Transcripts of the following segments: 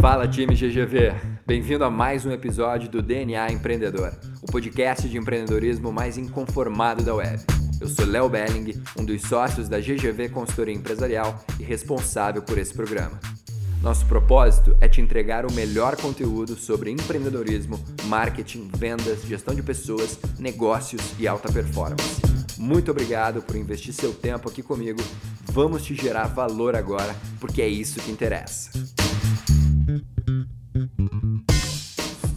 Fala time GGV, bem-vindo a mais um episódio do DNA Empreendedor, o podcast de empreendedorismo mais inconformado da web. Eu sou Léo Belling, um dos sócios da GGV Consultoria Empresarial e responsável por esse programa. Nosso propósito é te entregar o melhor conteúdo sobre empreendedorismo, marketing, vendas, gestão de pessoas, negócios e alta performance. Muito obrigado por investir seu tempo aqui comigo. Vamos te gerar valor agora, porque é isso que interessa.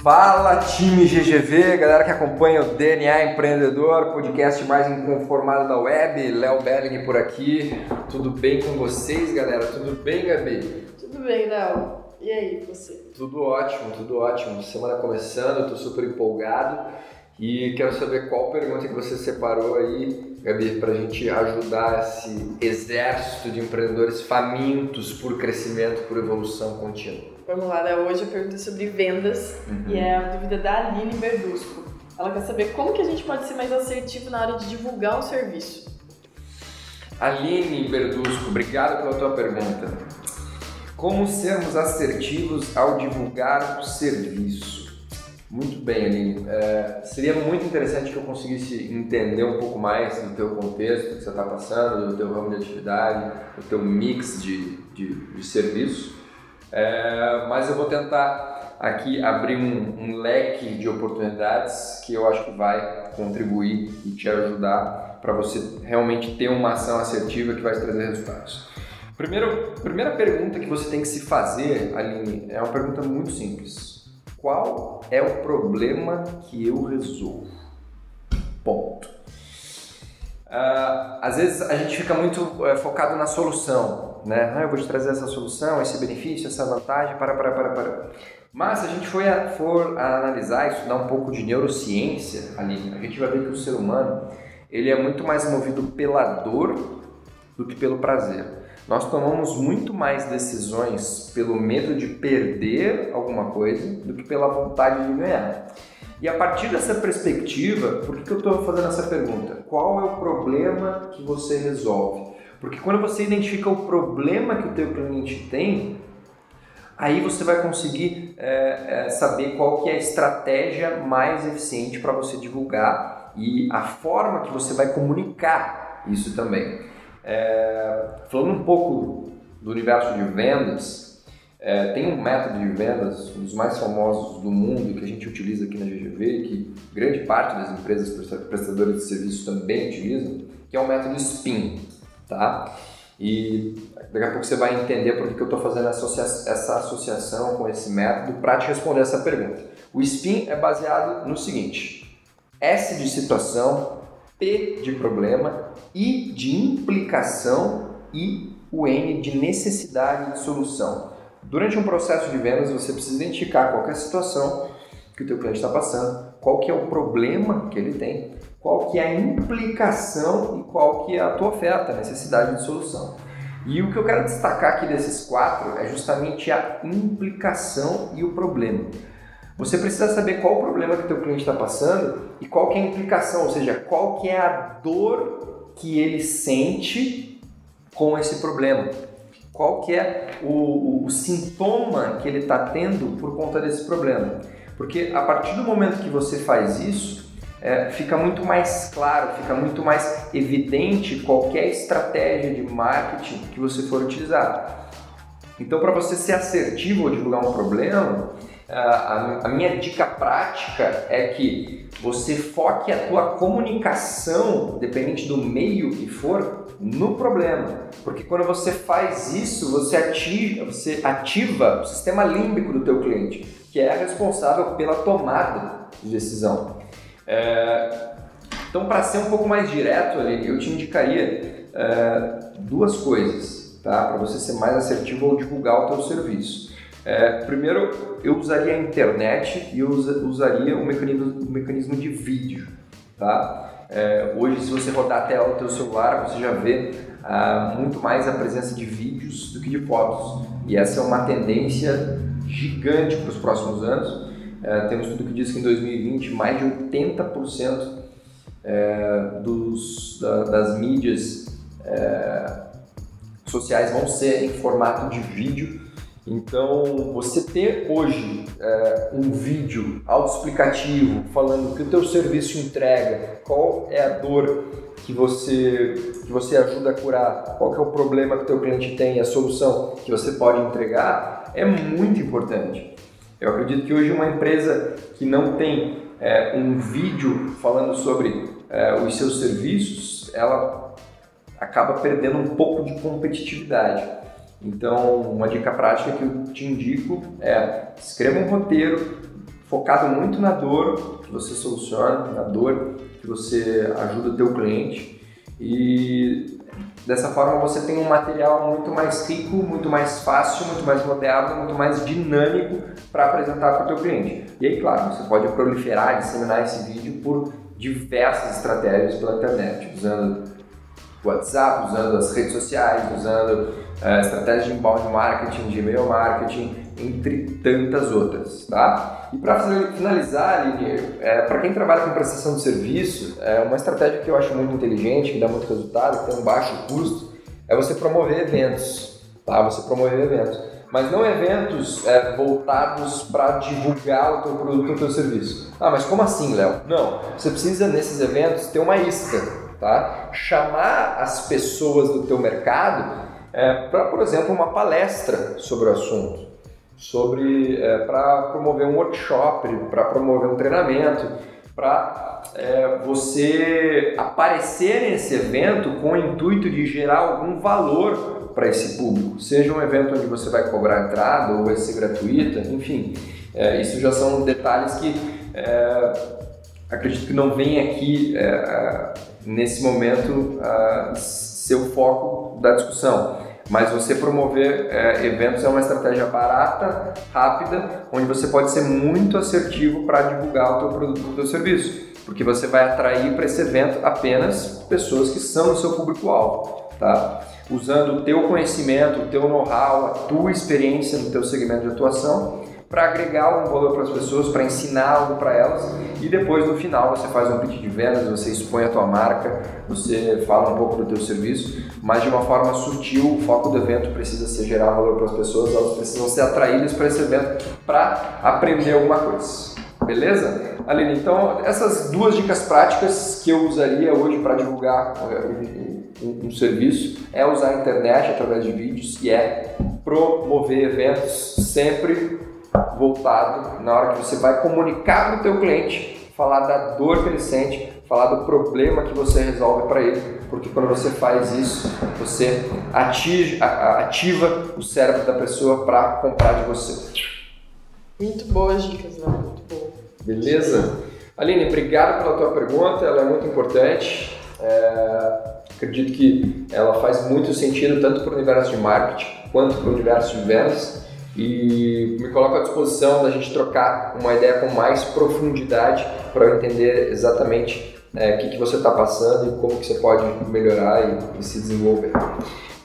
Fala time GGV, galera que acompanha o DNA Empreendedor, podcast mais inconformado da web. Léo Belling por aqui. Tudo bem com vocês, galera? Tudo bem, Gabi? Tudo bem, Léo. E aí, você? Tudo ótimo, tudo ótimo. Semana começando, eu tô super empolgado. E quero saber qual pergunta que você separou aí, Gabi, para a gente ajudar esse exército de empreendedores famintos por crescimento, por evolução contínua. Vamos lá, né? Hoje a pergunta é sobre vendas uhum. e é a dúvida da Aline Verdusco. Ela quer saber como que a gente pode ser mais assertivo na hora de divulgar um serviço. Aline Verdusco, obrigado pela tua pergunta. Como sermos assertivos ao divulgar o serviço? Muito bem, Aline. É, seria muito interessante que eu conseguisse entender um pouco mais do teu contexto que você está passando, do teu ramo de atividade, do teu mix de, de, de serviço. É, mas eu vou tentar aqui abrir um, um, leque de oportunidades que eu acho que vai contribuir e te ajudar para você realmente ter uma ação assertiva que vai trazer resultados. Primeiro, primeira pergunta que você tem que se fazer, Aline, é uma pergunta muito simples qual é o problema que eu resolvo? Ponto. Uh, às vezes a gente fica muito uh, focado na solução, né? Ah, eu vou te trazer essa solução, esse benefício, essa vantagem, para, para, para, para. Mas se a gente for, a, for a analisar, estudar um pouco de neurociência ali, a gente vai ver que o ser humano ele é muito mais movido pela dor do que pelo prazer. Nós tomamos muito mais decisões pelo medo de perder alguma coisa do que pela vontade de ganhar. E a partir dessa perspectiva, por que, que eu estou fazendo essa pergunta? Qual é o problema que você resolve? Porque quando você identifica o problema que o teu cliente tem, aí você vai conseguir é, é, saber qual que é a estratégia mais eficiente para você divulgar e a forma que você vai comunicar isso também. É, falando um pouco do universo de vendas, é, tem um método de vendas, um dos mais famosos do mundo, que a gente utiliza aqui na GGV, que grande parte das empresas prestadoras de serviços também utilizam, que é o método SPIN, tá? E daqui a pouco você vai entender por que eu estou fazendo essa associação com esse método para te responder essa pergunta. O SPIN é baseado no seguinte: S de situação, P de problema, I de implicação e o N de necessidade de solução. Durante um processo de vendas, você precisa identificar qual é a situação que o teu cliente está passando, qual que é o problema que ele tem, qual que é a implicação e qual que é a tua oferta, a necessidade de solução. E o que eu quero destacar aqui desses quatro é justamente a implicação e o problema. Você precisa saber qual o problema que teu cliente está passando e qual que é a implicação, ou seja, qual que é a dor que ele sente com esse problema. Qual que é o, o sintoma que ele está tendo por conta desse problema. Porque a partir do momento que você faz isso, é, fica muito mais claro, fica muito mais evidente qualquer estratégia de marketing que você for utilizar. Então, para você ser assertivo ao divulgar um problema, a, minha dica prática é que você foque a tua comunicação, dependente do meio que for, no problema. Porque quando você faz isso, você ativa, você ativa o sistema límbico do teu cliente, que é responsável pela tomada de decisão. É, então, para ser um pouco mais direto, eu te indicaria é, duas coisas, tá? Para você ser mais assertivo ao divulgar o teu serviço. É, primeiro, eu usaria a internet e eu usaria o mecanismo, o mecanismo de vídeo. Tá? É, hoje, se você rodar a tela do teu celular, você já vê ah, muito mais a presença de vídeos do que de fotos. E essa é uma tendência gigante para os próximos anos. É, temos tudo que diz que em 2020 mais de 80% é, dos, da, das mídias é, sociais vão ser em formato de vídeo Então, você ter hoje é, um vídeo autoexplicativo falando que o teu serviço entrega, qual é a dor que você, que você ajuda a curar, qual é o problema que o teu cliente tem, a solução que você pode entregar, é muito importante. Eu acredito que hoje uma empresa que não tem é, um vídeo falando sobre é, os seus serviços, ela acaba perdendo um pouco de competitividade. Então, uma dica prática que eu te indico é escreva um roteiro focado muito na dor que você soluciona, na dor que você ajuda o teu cliente e dessa forma você tem um material muito mais rico, muito mais fácil, muito mais moderno, muito mais dinâmico para apresentar para o teu cliente. E aí, claro, você pode proliferar, disseminar esse vídeo por diversas estratégias pela internet, usando WhatsApp, usando as redes sociais, usando uh, estratégias de inbound marketing, de e-mail marketing, entre tantas outras, tá? E para finalizar, Aline, é, para quem trabalha com prestação de serviço, é uma estratégia que eu acho muito inteligente, que dá muito resultado, que tem um baixo custo, é você promover eventos, tá? Você promover eventos. Mas não eventos é, voltados para divulgar o teu produto ou o teu serviço. Ah, mas como assim, Léo? Não, você precisa nesses eventos ter uma isca, tá? Chamar as pessoas do teu mercado é, para, por exemplo, uma palestra sobre o assunto, sobre é, para promover um workshop, para promover um treinamento, para é, você aparecer nesse evento com o intuito de gerar algum valor para esse público, seja um evento onde você vai cobrar entrada ou vai ser gratuita, enfim, é, isso já são detalhes que é, acredito que não vem aqui é, nesse momento ser o foco da discussão. Mas você promover é, eventos é uma estratégia barata, rápida, onde você pode ser muito assertivo para divulgar o teu produto, o teu serviço, porque você vai atrair para esse evento apenas pessoas que são o seu público-alvo, tá? Usando o teu conhecimento, o teu know-how, a tua experiência no teu segmento de atuação para agregar algum valor para as pessoas, para ensinar algo para elas e depois no final você faz um pitch de vendas, você expõe a tua marca, você fala um pouco do teu serviço, mas de uma forma sutil, o foco do evento precisa ser gerar valor para as pessoas, elas precisam ser atraídas para esse evento para aprender alguma coisa. Beleza? Aline, então essas duas dicas práticas que eu usaria hoje para divulgar um, um serviço é usar a internet através de vídeos e é promover eventos sempre voltado na hora que você vai comunicar para o teu cliente, falar da dor que ele sente, falar do problema que você resolve para ele, porque quando você faz isso, você ativa, ativa o cérebro da pessoa para comprar de você. Muito boas dicas, né? Muito boa. Beleza? Aline, obrigado pela tua pergunta, ela é muito importante. É, acredito que ela faz muito sentido tanto para o universo de marketing quanto para o universo de vendas e me coloco à disposição da gente trocar uma ideia com mais profundidade para eu entender exatamente é, o que, que você está passando e como que você pode melhorar e, e, se desenvolver.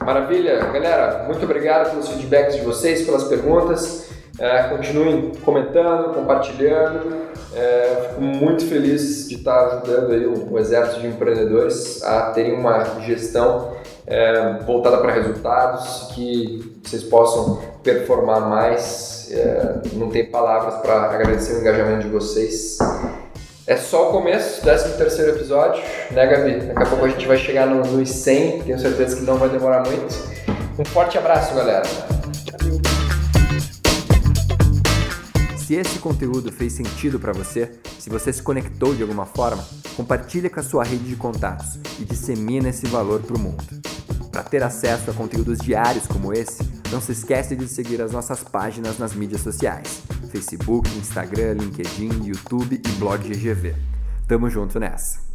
Maravilha, galera, muito obrigado pelos feedbacks de vocês, pelas perguntas. É, continuem comentando, compartilhando. É, fico muito feliz de estar ajudando aí o, o exército de empreendedores a terem uma gestão é, voltada para resultados, que vocês possam performar mais. É, não tem palavras para agradecer o engajamento de vocês. É só o começo, 13 terceiro episódio, né Gabi? Daqui a pouco a gente vai chegar no, nos 100, tenho certeza que não vai demorar muito. Um forte abraço, galera! Se esse conteúdo fez sentido para você, se você se conectou de alguma forma, compartilhe com a sua rede de contatos e dissemine esse valor para o mundo. Para ter acesso a conteúdos diários como esse, não se esqueça de seguir as nossas páginas nas mídias sociais: Facebook, Instagram, LinkedIn, YouTube e blog GGV. Tamo junto nessa!